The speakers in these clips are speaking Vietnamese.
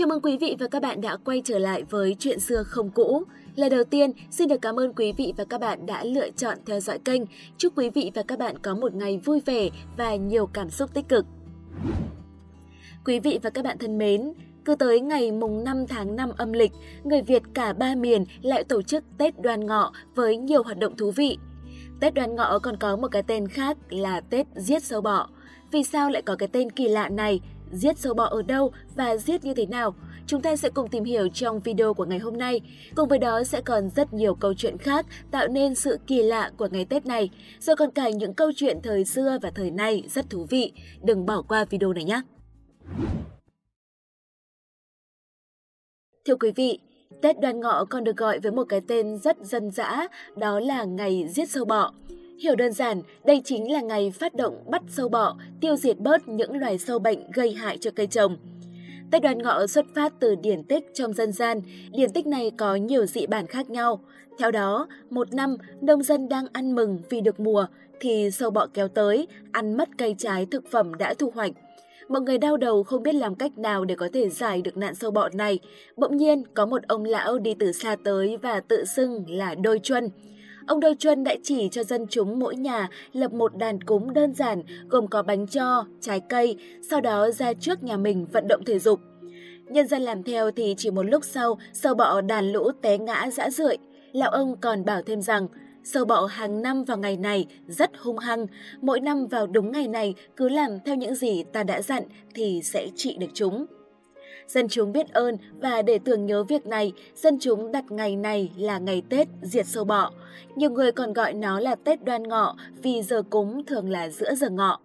Chào mừng quý vị và các bạn đã quay trở lại với Chuyện xưa không cũ. là đầu tiên, xin được cảm ơn quý vị và các bạn đã lựa chọn theo dõi kênh. Chúc quý vị và các bạn có một ngày vui vẻ và nhiều cảm xúc tích cực. Quý vị và các bạn thân mến, cứ tới ngày mùng 5 tháng 5 âm lịch, người Việt cả ba miền lại tổ chức Tết Đoan Ngọ với nhiều hoạt động thú vị. Tết Đoan Ngọ còn có một cái tên khác là Tết Giết Sâu Bọ. Vì sao lại có cái tên kỳ lạ này? Giết sâu bọ ở đâu và giết như thế nào? Chúng ta sẽ cùng tìm hiểu trong video của ngày hôm nay. Cùng với đó sẽ còn rất nhiều câu chuyện khác tạo nên sự kỳ lạ của ngày Tết này. Rồi còn cả những câu chuyện thời xưa và thời nay rất thú vị. Đừng bỏ qua video này nhé! Thưa quý vị, Tết Đoan Ngọ còn được gọi với một cái tên rất dân dã, đó là ngày giết sâu bọ. Hiểu đơn giản, đây chính là ngày phát động bắt sâu bọ, tiêu diệt bớt những loài sâu bệnh gây hại cho cây trồng. Tết đoàn ngọ xuất phát từ điển tích trong dân gian, điển tích này có nhiều dị bản khác nhau. Theo đó, một năm, nông dân đang ăn mừng vì được mùa, thì sâu bọ kéo tới, ăn mất cây trái thực phẩm đã thu hoạch. Mọi người đau đầu không biết làm cách nào để có thể giải được nạn sâu bọ này. Bỗng nhiên, có một ông lão đi từ xa tới và tự xưng là đôi chuân. Ông Đôi Chuân đã chỉ cho dân chúng mỗi nhà lập một đàn cúng đơn giản gồm có bánh cho, trái cây, sau đó ra trước nhà mình vận động thể dục. Nhân dân làm theo thì chỉ một lúc sau, sâu bọ đàn lũ té ngã dã rượi. Lão ông còn bảo thêm rằng, sâu bọ hàng năm vào ngày này rất hung hăng, mỗi năm vào đúng ngày này cứ làm theo những gì ta đã dặn thì sẽ trị được chúng. Dân chúng biết ơn và để tưởng nhớ việc này, dân chúng đặt ngày này là ngày Tết diệt sâu bọ. Nhiều người còn gọi nó là Tết đoan ngọ vì giờ cúng thường là giữa giờ ngọ.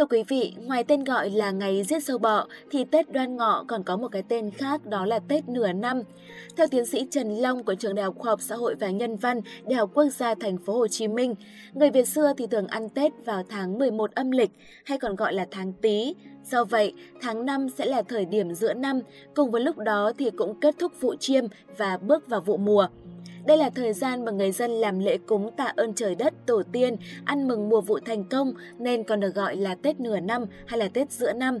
Thưa quý vị, ngoài tên gọi là ngày giết sâu bọ thì Tết Đoan Ngọ còn có một cái tên khác đó là Tết nửa năm. Theo tiến sĩ Trần Long của Trường Đại học Khoa học Xã hội và Nhân văn, Đại học Quốc gia Thành phố Hồ Chí Minh, người Việt xưa thì thường ăn Tết vào tháng 11 âm lịch hay còn gọi là tháng Tý. Do vậy, tháng 5 sẽ là thời điểm giữa năm, cùng với lúc đó thì cũng kết thúc vụ chiêm và bước vào vụ mùa. Đây là thời gian mà người dân làm lễ cúng tạ ơn trời đất, tổ tiên, ăn mừng mùa vụ thành công nên còn được gọi là Tết nửa năm hay là Tết giữa năm.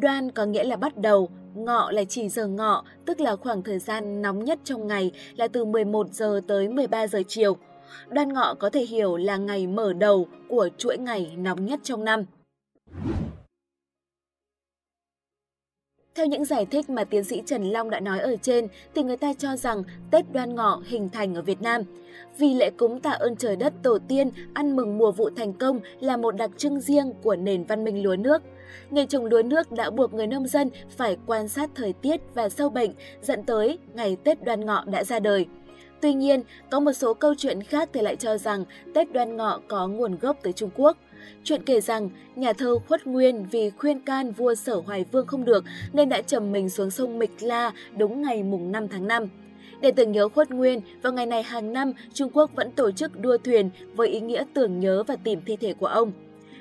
Đoan có nghĩa là bắt đầu, ngọ là chỉ giờ ngọ, tức là khoảng thời gian nóng nhất trong ngày là từ 11 giờ tới 13 giờ chiều. Đoan ngọ có thể hiểu là ngày mở đầu của chuỗi ngày nóng nhất trong năm. Theo những giải thích mà tiến sĩ Trần Long đã nói ở trên, thì người ta cho rằng Tết Đoan Ngọ hình thành ở Việt Nam. Vì lễ cúng tạ ơn trời đất tổ tiên, ăn mừng mùa vụ thành công là một đặc trưng riêng của nền văn minh lúa nước. Nghề trồng lúa nước đã buộc người nông dân phải quan sát thời tiết và sâu bệnh, dẫn tới ngày Tết Đoan Ngọ đã ra đời. Tuy nhiên, có một số câu chuyện khác thì lại cho rằng Tết Đoan Ngọ có nguồn gốc từ Trung Quốc – Chuyện kể rằng, nhà thơ Khuất Nguyên vì khuyên can vua Sở Hoài Vương không được nên đã trầm mình xuống sông Mịch La đúng ngày mùng 5 tháng 5. Để tưởng nhớ Khuất Nguyên, vào ngày này hàng năm, Trung Quốc vẫn tổ chức đua thuyền với ý nghĩa tưởng nhớ và tìm thi thể của ông.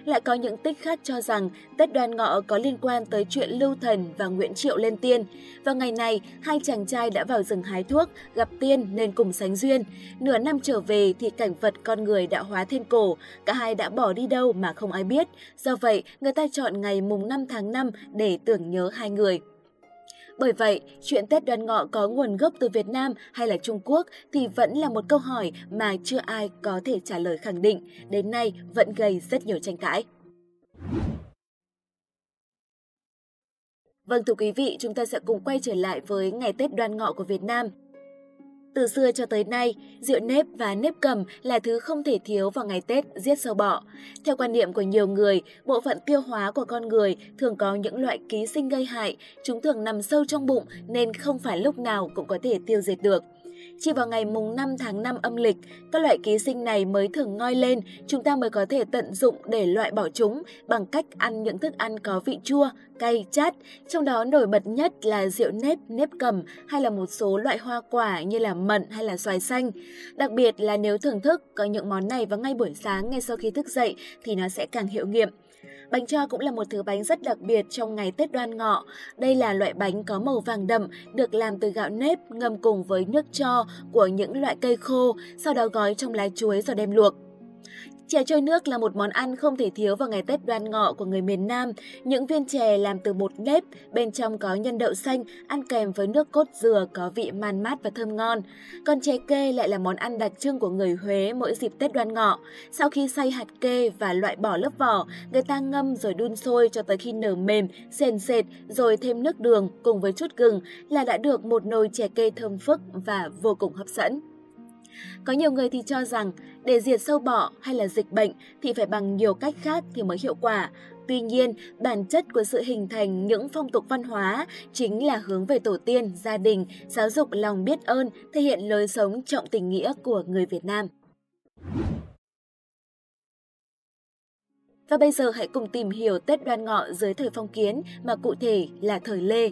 Lại có những tích khác cho rằng Tết đoan ngọ có liên quan tới chuyện Lưu Thần và Nguyễn Triệu lên tiên. Vào ngày này, hai chàng trai đã vào rừng hái thuốc, gặp tiên nên cùng sánh duyên. Nửa năm trở về thì cảnh vật con người đã hóa thiên cổ, cả hai đã bỏ đi đâu mà không ai biết. Do vậy, người ta chọn ngày mùng 5 tháng 5 để tưởng nhớ hai người. Bởi vậy, chuyện Tết đoan ngọ có nguồn gốc từ Việt Nam hay là Trung Quốc thì vẫn là một câu hỏi mà chưa ai có thể trả lời khẳng định, đến nay vẫn gây rất nhiều tranh cãi. Vâng thưa quý vị, chúng ta sẽ cùng quay trở lại với ngày Tết đoan ngọ của Việt Nam. Từ xưa cho tới nay, rượu nếp và nếp cầm là thứ không thể thiếu vào ngày Tết giết sâu bọ. Theo quan niệm của nhiều người, bộ phận tiêu hóa của con người thường có những loại ký sinh gây hại, chúng thường nằm sâu trong bụng nên không phải lúc nào cũng có thể tiêu diệt được. Chỉ vào ngày mùng 5 tháng 5 âm lịch, các loại ký sinh này mới thường ngoi lên, chúng ta mới có thể tận dụng để loại bỏ chúng bằng cách ăn những thức ăn có vị chua, cay, chát, trong đó nổi bật nhất là rượu nếp, nếp cầm hay là một số loại hoa quả như là mận hay là xoài xanh. Đặc biệt là nếu thưởng thức có những món này vào ngay buổi sáng ngay sau khi thức dậy thì nó sẽ càng hiệu nghiệm. Bánh cho cũng là một thứ bánh rất đặc biệt trong ngày Tết đoan ngọ. Đây là loại bánh có màu vàng đậm, được làm từ gạo nếp ngâm cùng với nước cho của những loại cây khô, sau đó gói trong lá chuối rồi đem luộc. Chè trôi nước là một món ăn không thể thiếu vào ngày Tết đoan ngọ của người miền Nam. Những viên chè làm từ bột nếp, bên trong có nhân đậu xanh, ăn kèm với nước cốt dừa có vị man mát và thơm ngon. Còn chè kê lại là món ăn đặc trưng của người Huế mỗi dịp Tết đoan ngọ. Sau khi xay hạt kê và loại bỏ lớp vỏ, người ta ngâm rồi đun sôi cho tới khi nở mềm, sền sệt, rồi thêm nước đường cùng với chút gừng là đã được một nồi chè kê thơm phức và vô cùng hấp dẫn. Có nhiều người thì cho rằng để diệt sâu bọ hay là dịch bệnh thì phải bằng nhiều cách khác thì mới hiệu quả. Tuy nhiên, bản chất của sự hình thành những phong tục văn hóa chính là hướng về tổ tiên, gia đình, giáo dục lòng biết ơn, thể hiện lối sống trọng tình nghĩa của người Việt Nam. Và bây giờ hãy cùng tìm hiểu Tết Đoan Ngọ dưới thời phong kiến mà cụ thể là thời Lê.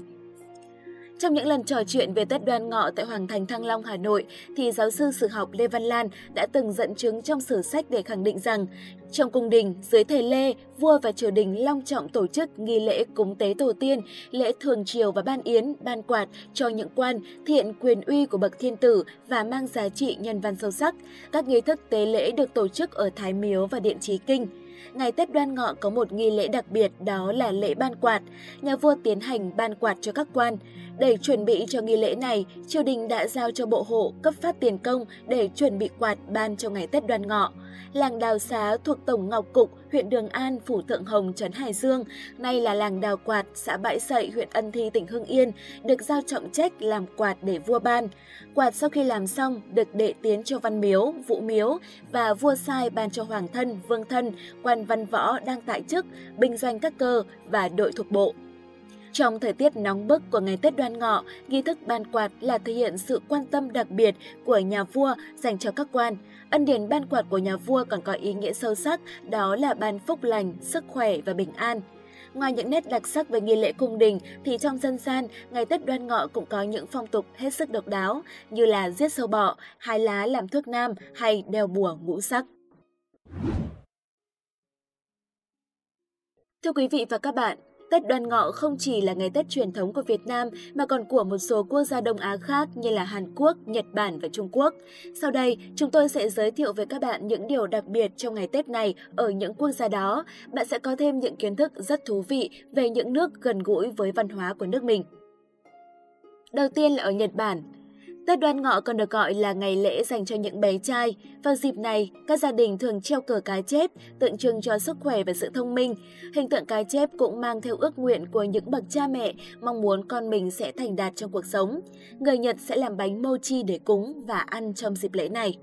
Trong những lần trò chuyện về Tết Đoan Ngọ tại Hoàng Thành Thăng Long, Hà Nội, thì giáo sư sử học Lê Văn Lan đã từng dẫn chứng trong sử sách để khẳng định rằng trong cung đình, dưới thời Lê, vua và triều đình long trọng tổ chức nghi lễ cúng tế tổ tiên, lễ thường triều và ban yến, ban quạt cho những quan thiện quyền uy của bậc thiên tử và mang giá trị nhân văn sâu sắc. Các nghi thức tế lễ được tổ chức ở Thái Miếu và Điện Trí Kinh. Ngày Tết Đoan Ngọ có một nghi lễ đặc biệt đó là lễ ban quạt. Nhà vua tiến hành ban quạt cho các quan. Để chuẩn bị cho nghi lễ này, triều đình đã giao cho bộ hộ cấp phát tiền công để chuẩn bị quạt ban cho ngày Tết Đoan Ngọ. Làng Đào Xá thuộc Tổng Ngọc Cục, huyện Đường An, Phủ Thượng Hồng, Trấn Hải Dương, nay là làng Đào Quạt, xã Bãi Sậy, huyện Ân Thi, tỉnh Hưng Yên, được giao trọng trách làm quạt để vua ban. Quạt sau khi làm xong được đệ tiến cho văn miếu, vũ miếu và vua sai ban cho hoàng thân, vương thân, quan văn võ đang tại chức, binh doanh các cơ và đội thuộc bộ. Trong thời tiết nóng bức của ngày Tết Đoan Ngọ, nghi thức ban quạt là thể hiện sự quan tâm đặc biệt của nhà vua dành cho các quan. Ân điển ban quạt của nhà vua còn có ý nghĩa sâu sắc, đó là ban phúc lành, sức khỏe và bình an. Ngoài những nét đặc sắc về nghi lễ cung đình thì trong dân gian, ngày Tết Đoan Ngọ cũng có những phong tục hết sức độc đáo như là giết sâu bọ, hái lá làm thuốc nam hay đeo bùa ngũ sắc. Thưa quý vị và các bạn, Tết Đoan Ngọ không chỉ là ngày Tết truyền thống của Việt Nam mà còn của một số quốc gia Đông Á khác như là Hàn Quốc, Nhật Bản và Trung Quốc. Sau đây, chúng tôi sẽ giới thiệu với các bạn những điều đặc biệt trong ngày Tết này ở những quốc gia đó. Bạn sẽ có thêm những kiến thức rất thú vị về những nước gần gũi với văn hóa của nước mình. Đầu tiên là ở Nhật Bản, Tết đoan ngọ còn được gọi là ngày lễ dành cho những bé trai. Vào dịp này, các gia đình thường treo cờ cá chép, tượng trưng cho sức khỏe và sự thông minh. Hình tượng cá chép cũng mang theo ước nguyện của những bậc cha mẹ mong muốn con mình sẽ thành đạt trong cuộc sống. Người Nhật sẽ làm bánh mochi để cúng và ăn trong dịp lễ này.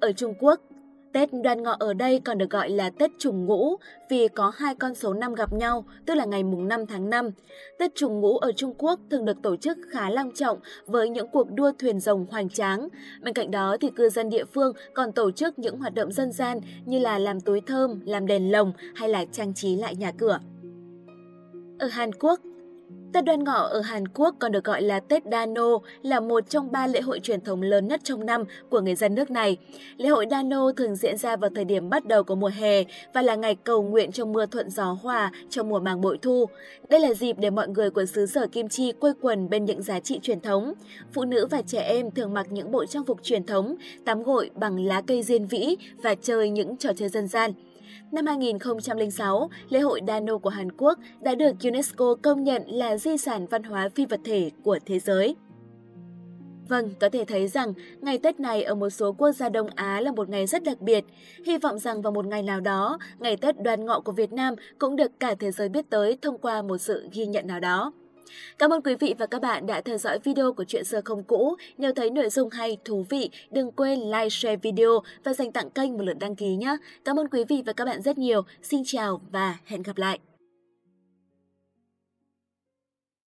Ở Trung Quốc, Tết đoan ngọ ở đây còn được gọi là Tết trùng ngũ vì có hai con số năm gặp nhau, tức là ngày mùng 5 tháng 5. Tết trùng ngũ ở Trung Quốc thường được tổ chức khá long trọng với những cuộc đua thuyền rồng hoành tráng. Bên cạnh đó thì cư dân địa phương còn tổ chức những hoạt động dân gian như là làm túi thơm, làm đèn lồng hay là trang trí lại nhà cửa. Ở Hàn Quốc, Tết Đoan Ngọ ở Hàn Quốc còn được gọi là Tết Dano là một trong ba lễ hội truyền thống lớn nhất trong năm của người dân nước này. Lễ hội Dano thường diễn ra vào thời điểm bắt đầu của mùa hè và là ngày cầu nguyện cho mưa thuận gió hòa trong mùa màng bội thu. Đây là dịp để mọi người của xứ sở Kim Chi quây quần bên những giá trị truyền thống. Phụ nữ và trẻ em thường mặc những bộ trang phục truyền thống, tắm gội bằng lá cây diên vĩ và chơi những trò chơi dân gian. Năm 2006, lễ hội Dano của Hàn Quốc đã được UNESCO công nhận là di sản văn hóa phi vật thể của thế giới. Vâng, có thể thấy rằng ngày Tết này ở một số quốc gia Đông Á là một ngày rất đặc biệt. Hy vọng rằng vào một ngày nào đó, ngày Tết đoan ngọ của Việt Nam cũng được cả thế giới biết tới thông qua một sự ghi nhận nào đó. Cảm ơn quý vị và các bạn đã theo dõi video của Chuyện xưa không cũ. Nếu thấy nội dung hay, thú vị, đừng quên like, share video và dành tặng kênh một lượt đăng ký nhé. Cảm ơn quý vị và các bạn rất nhiều. Xin chào và hẹn gặp lại.